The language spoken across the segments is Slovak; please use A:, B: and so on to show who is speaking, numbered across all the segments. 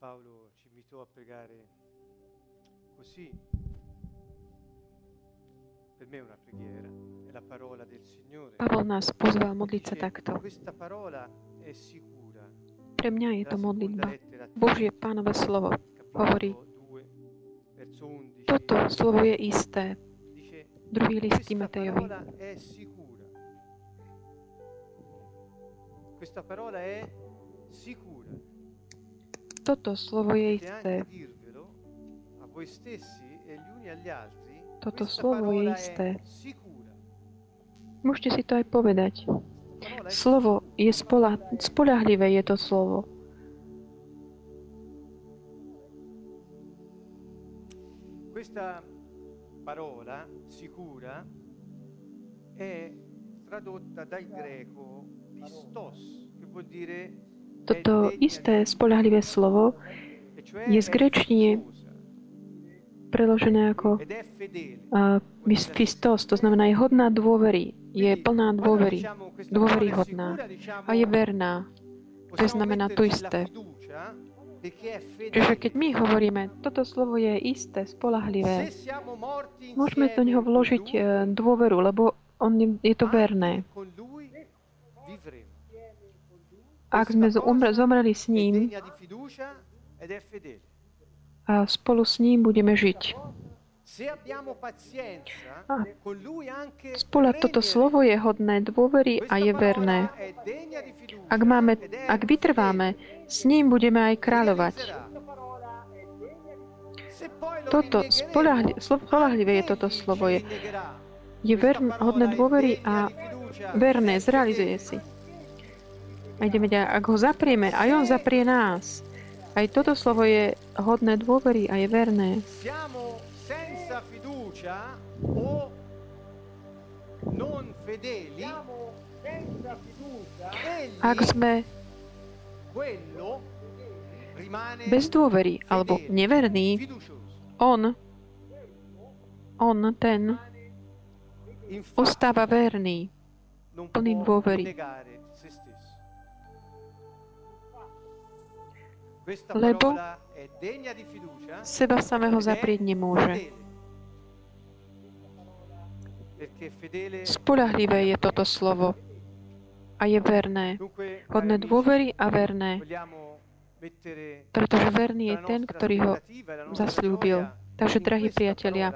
A: Paolo ci invitò a pregare così. Per me è una preghiera, è la parola del Signore.
B: Pavol nás pozval modliť sa takto.
A: Questa parola è sicura.
B: Pre mňa je to modlitba. Božie pánové slovo hovorí,
A: capitolo 2, verso 11.
B: toto slovo je isté. Druhý list Timotejovi.
A: Questa parola è sicura.
B: Toto slovo je isté.
A: e.
B: Toto slovo je isté. Môžete si to aj povedať. Slovo je spola, spolahlivé, je to slovo.
A: Questa parola sicura è tradotta dal greco pistos, che vuol dire
B: Toto isté, spolahlivé slovo je z
A: fiduciosa
B: preložené ako pistos, to znamená je hodná dôvery, je plná dôvery dôveryhodná a je verná.
A: possiamo
B: znamená to isté. Čiže keď my hovoríme, toto slovo je isté, spolahlivé, môžeme do neho vložiť e, dôveru, lebo on je to verné. Ak sme zomreli s ním a spolu s ním budeme žiť.
A: Anche
B: Spola toto slovo je hodné dôvery a je verné. Ak, máme, ak vytrváme, s ním budeme aj kráľovať. Toto spolahli, spolahlivé je toto slovo. Je, je ver,
A: Questa parola
B: hodné dôvery a verné, zrealizuje si. A ideme ďalej. Ak ho zaprieme, aj on zaprie nás. Aj toto slovo je hodné dôvery a je verné. Ak sme bez dôvery alebo
A: fiducioso.
B: on, on, ten, ostáva verný. plný dôvery. Lebo Seba samého zaprieť nemôže. Spolahlivé je toto slovo a je verné. Hodné dôvery a verné, pretože verný je ten, ktorý ho zasľúbil.
A: gioia
B: Takže, drahí priatelia,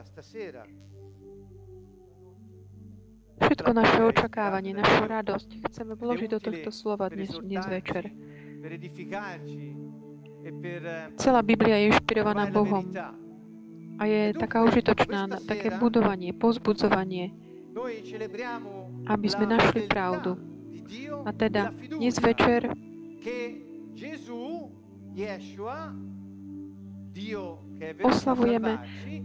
B: všetko naše očakávanie, našu radosť chceme vložiť do tohto slova dnes, dnes večer. Celá Biblia je inšpirovaná Bohom a je taká užitočná na také budovanie, pozbudzovanie, aby sme našli pravdu. A teda dnes večer
A: Dio
B: oslavujeme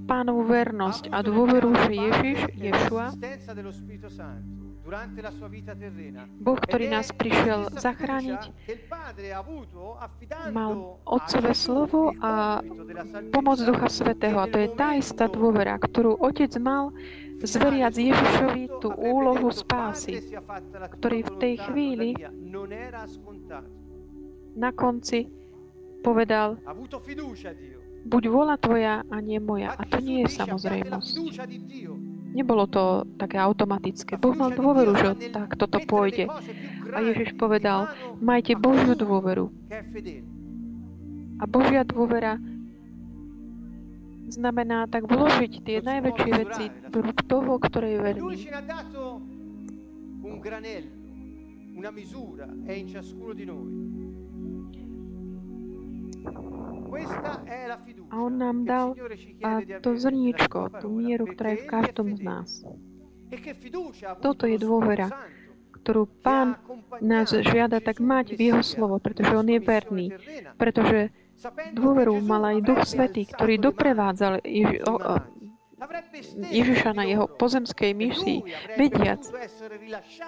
B: pánovu vernosť a dôveru, že Ježiš, Ješua. Boh, ktorý nás prišiel zachrániť, mal Otcové slovo a pomoc Ducha Svetého. A to je tá istá dôvera, ktorú Otec mal zveriac Ježišovi tú úlohu spásy,
A: "Padre, sia fatta la tua
B: ktorý v tej chvíli
A: non la mia." non era scontato.
B: na konci povedal, Buď vola tvoja a nie moja. A to nie je
A: dice, "Abbiate la
B: samozrejmosť.
A: fiducia di Dio."
B: Nebolo to také automatické. Boh mal dôveru, že
A: sta nel
B: takto to
A: mettere le
B: pôjde. A Ježiš povedal, majte Božiu dôveru. A Božia dôvera znamená tak vložiť tie najväčšie veci do rúk toho, ktorý je verný.
A: Un granello, una misura, è in ciascuno di noi.
B: A on nám dal a to
A: sua
B: tú mieru, ktorá je v každom z nás.
A: E
B: Toto je dôvera, ktorú Pán nás žiada tak mať v Jeho slovo, pretože On je verný. Pretože dôveru mal aj Duch Svetý, ktorý doprevádzal Ježiša na jeho pozemskej
A: e
B: misii, vediac,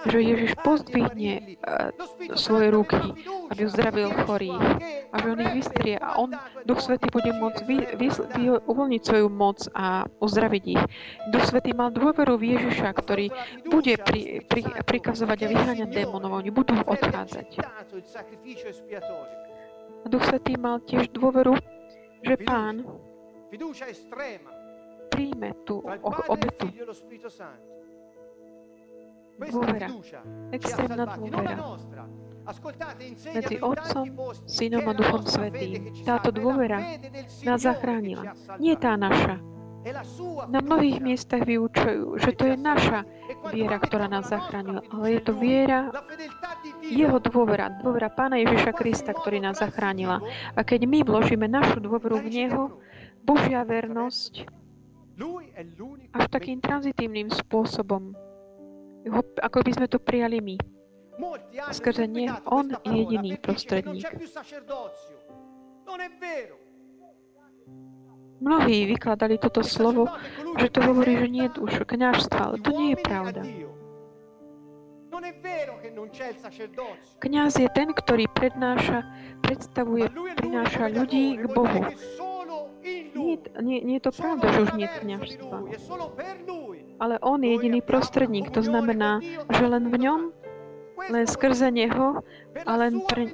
B: že Ježiš
A: e
B: pozdvihne
A: Spirito
B: svoje ruky, aby uzdravil chorých a že on ich vystrie a on, Duch Svetý, bude môcť vy, vy, vy, uvoľniť svoju moc a uzdraviť ich. Duch Svetý mal dôveru v Ježiša, ktorý bude pri, pri, prikazovať a vyháňať démonov, oni budú odchádzať. Duch Svetý mal tiež dôveru, že Pán príjme tú obetu.
A: Ha
B: Extrémna dôvera. medzi Otcom, Synom a Duchom Svetým. Táto dôvera nás zachránila. Nie tá naša. Na mnohých miestach vyučujú, že to je naša
A: E
B: viera, ktorá nás zachránila, ale je to viera jeho dôvera, dôvera Pána Ježiša Krista, ktorý nás zachránila. A keď my vložíme našu dôveru v Neho, Božia vernosť až takým tranzitívnym spôsobom, ho, ako by sme to prijali my. Skrze
A: interpretato
B: on je jediný prostredník. Mnohí vykladali toto slovo, že to hovorí, že nie je už kňažstva, ale to nie je pravda. Kňaz je ten, ktorý prednáša, predstavuje, prináša ľudí k Bohu. Nie, nie, nie je to pravda, že už nie je
A: lui.
B: Ale on je jediný prostredník, to znamená, že len v ňom, len skrze Neho a len pre,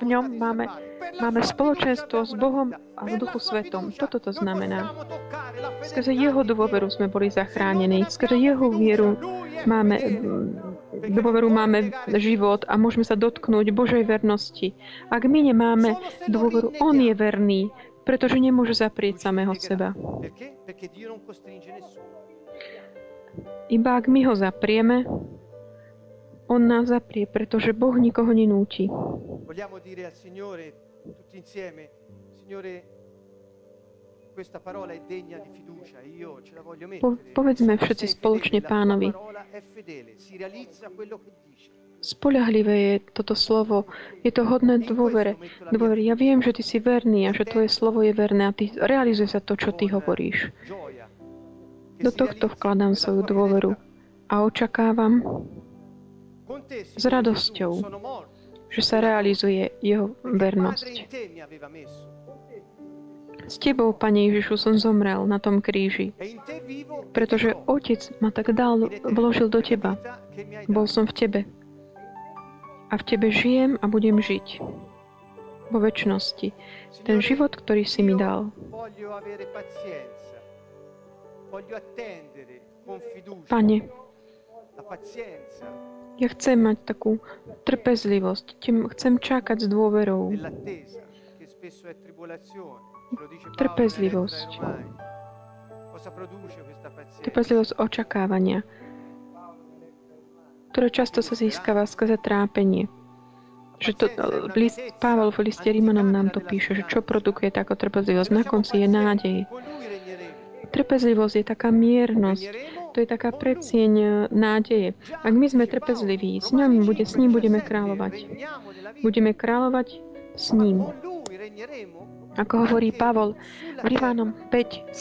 B: v ňom máme, máme spoločenstvo s Bohom a v Duchu Svetom. Toto to znamená. Skrze Jeho dôveru sme boli zachránení. Skrze Jeho vieru máme dôveru, máme život a môžeme sa dotknúť Božej vernosti. Ak my nemáme dôveru, On je verný, pretože nemôže zaprieť samého seba. Iba ak my ho zaprieme, on nás zaprie, pretože Boh nikoho nenúti.
A: Vogliamo dire al Signore tutti insieme, Signore, questa parola è degna di fiducia, io ce la voglio
B: Po,
A: mettere.
B: povedzme všetci spoločne
A: la
B: pánovi,
A: parola è fedele, si realizza quello che dice.
B: Spoľahlivé je toto slovo, je to hodné dôvere. Dôvery. Ja viem, že ty si verný a že tvoje slovo je verné a ty realizuje sa to, čo ty hovoríš. Do tohto vkladám svoju dôveru a očakávam, s radosťou, že sa realizuje jeho vernosť. S tebou, Pane Ježišu, som zomrel na tom kríži, pretože. Otec ma tak dal, vložil do teba. Bol som v tebe. A v tebe žijem a budem žiť. Vo väčšnosti. Ten život, ktorý si mi dal. Pane, ja chcem mať takú trpezlivosť. Chcem čakať s dôverou. Trpezlivosť.
A: nella lettera
B: ktoré často sa získava skrze trápenie. Že to, list, Pavel v liste Rímanom nám to píše, že čo produkuje taká trpezlivosť. Na konci je nádej. Trpezlivosť je taká miernosť. To je taká predsieň nádeje. Ak my sme trpezliví, s ňom bude, s ním budeme kráľovať. Budeme kráľovať s ním. Ako hovorí Pavol v Rivánom 5.17,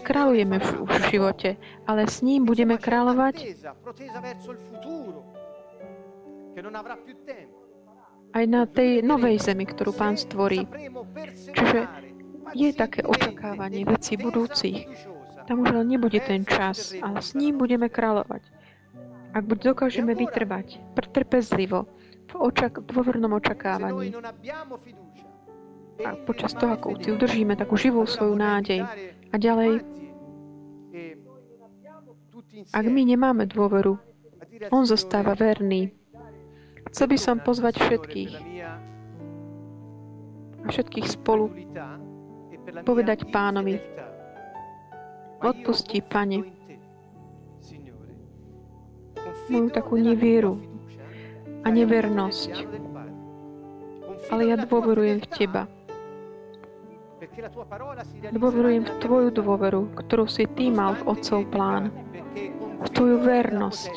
B: kráľujeme v, v živote, ale s ním budeme kráľovať aj na tej novej zemi, ktorú Pán stvorí. Čiže je také očakávanie vecí budúcich. Tam už nebude ten čas, ale s ním budeme kráľovať. Ak buď dokážeme vytrvať trpezlivo v očak- dôvernom očakávaní a počas toho, ako si udržíme takú živú svoju nádej a ďalej, ak my nemáme dôveru, on zostáva verný. Chcel by som pozvať všetkých a všetkých spolu povedať pánovi, odpusti, pane, moju takú nevieru a nevernosť, ale ja dôverujem v Teba. Dôverujem v Tvoju dôveru, ktorú si Ty mal v Otcov plán, v Tvoju vernosť,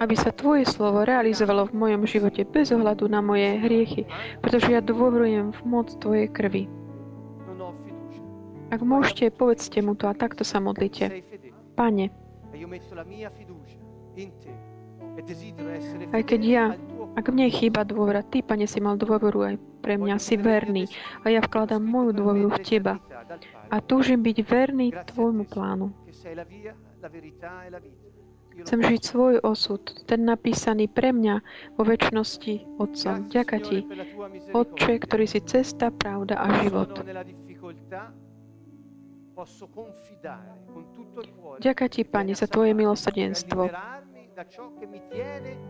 B: aby sa Tvoje slovo realizovalo v mojom živote bez ohľadu na moje hriechy, pretože ja dôverujem v moc Tvojej krvi. Ak môžete, povedzte mu to a takto sa modlite. Pane, aj keď ja, ak mne chýba dôvera, Ty, Pane, si mal dôveru aj pre mňa, si verný a ja vkladám moju dôveru v Teba a túžim byť verný Tvojmu plánu. Chcem žiť svoj osud, ten napísaný pre mňa vo väčšnosti Otcom. Ďaká ti, Otče, ktorý si cesta, pravda a život. Ďaká ti, Pane, za Tvoje milosrdenstvo.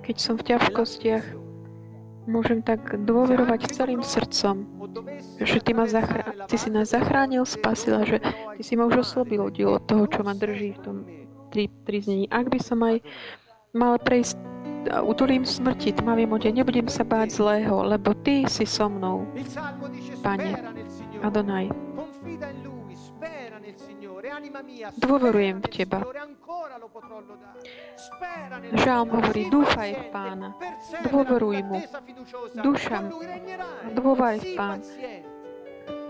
B: Keď som v ťažkostiach, môžem tak dôverovať celým srdcom, že Ty, ma zachrá... ty si nás zachránil, spasil a že Ty si ma už oslobodil od toho, čo ma drží v tom tri, tri. Ak by som aj mal prejsť utulím smrti, tmavým ode, nebudem sa báť zlého, lebo Ty si so mnou, Pane, Adonaj. Dôverujem v Teba. Žálm hovorí, dúfaj v Pána, dôveruj Mu. Duša, dôvaj v Pán.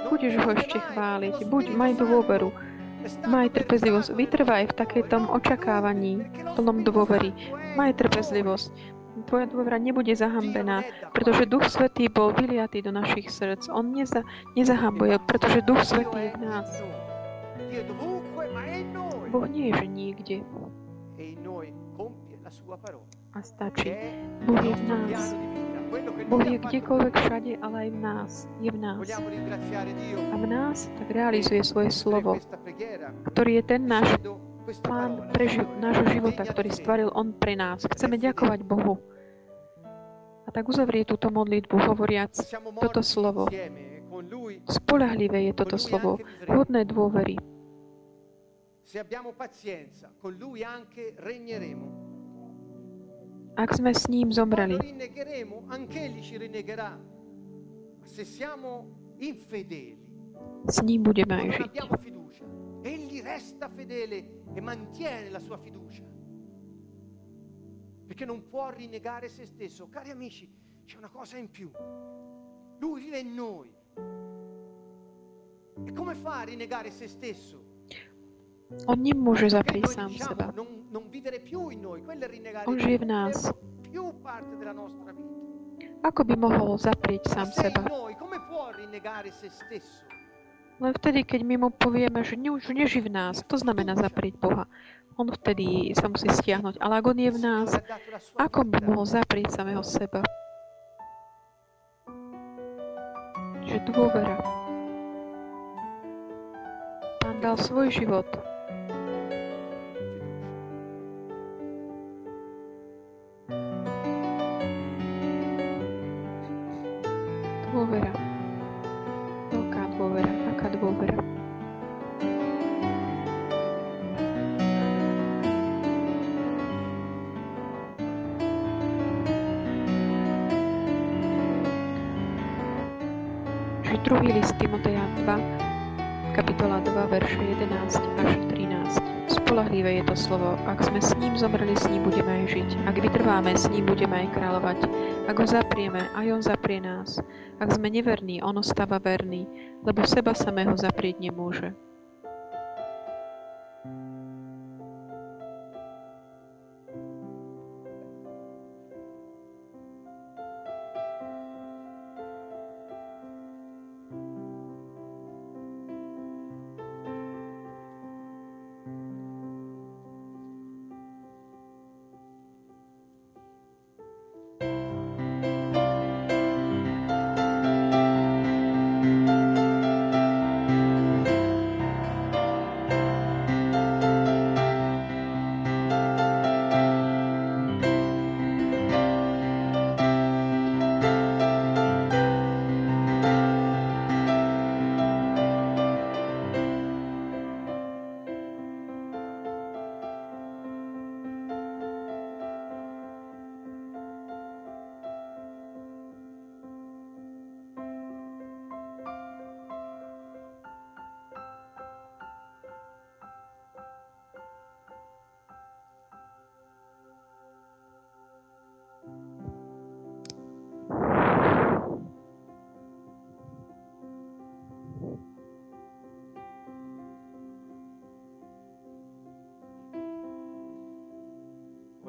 B: Budeš ho ešte chváliť, buď, maj dôveru. Maj trpezlivosť, vytrvaj v takejtom očakávaní, plnom dôvery. Maj trpezlivosť. Tvoja dôvera nebude zahambená, pretože Duch Svetý bol vyliatý do našich srdc. On neza, nezahambuje, pretože Duch Svetý je v nás. Boh nie je, že niekde. A stačí. Boh je v nás. Boh je kdekoľvek všade, ale aj v nás. Je v nás. A v nás tak realizuje svoje slovo, ktorý je ten náš plán pre ži- nášho života, ktorý stvoril On pre nás. Chceme ďakovať Bohu. A tak uzavrie túto modlitbu, hovoriac toto slovo. Spolahlivé je toto slovo, hodné dôvery. Se abbiamo pazienza, con lui anche regneremo ak sme s ním zomreli. S ním budeme aj žiť. Egli resta fedele e mantiene la sua fiducia. Perché non può rinnegare se stesso. Cari amici, c'è una cosa in più. Lui vive in noi. E come fa a rinnegare se stesso? On nemôže zaprieť sám seba. On žije v nás. Ako by mohol zaprieť sám seba? Len vtedy, keď my mu povieme, že už neží v nás, to znamená zaprieť Boha. On vtedy sa musí stiahnuť. Ale ak on je v nás, ako by mohol zaprieť samého seba? Že dôvera. Pán dal svoj život Druhý list Timoteja 2, kapitola 2, verše 11 až 13. Spolahlivé je to slovo. Ak sme s ním zomreli, s ním budeme aj žiť. Ak vytrváme, s ním budeme aj kráľovať. Ak ho zaprieme, aj on zaprie nás. Ak sme neverní, on ostáva verný, lebo seba samého zaprieť nemôže.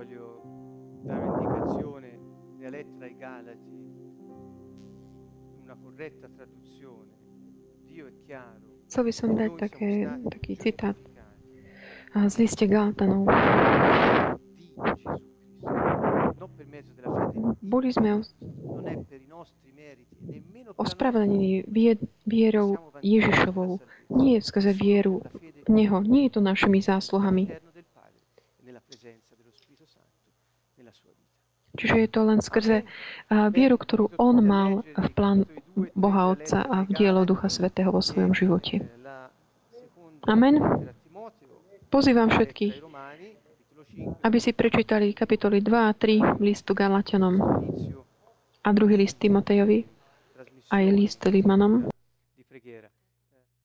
A: Voglio dare un'indicazione nella lettera ai Galati, una corretta traduzione. Dio è chiaro.
B: Chcel by som dať také, taký citát z liste Galtanov. Boli sme ospravedlnení vie- vierou Ježišovou. Nie skrze vieru Neho. Nie je to našimi zásluhami. Čiže je to len skrze vieru, ktorú On mal v plán Boha Otca a v dielo Ducha Svetého vo svojom živote. Amen. Pozývam všetkých,
A: Romani, capitolo 5,
B: aby si prečítali kapitoly 2 a 3 listu Galatianom a druhý list Timotejovi, aj list Limanom.